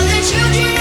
are children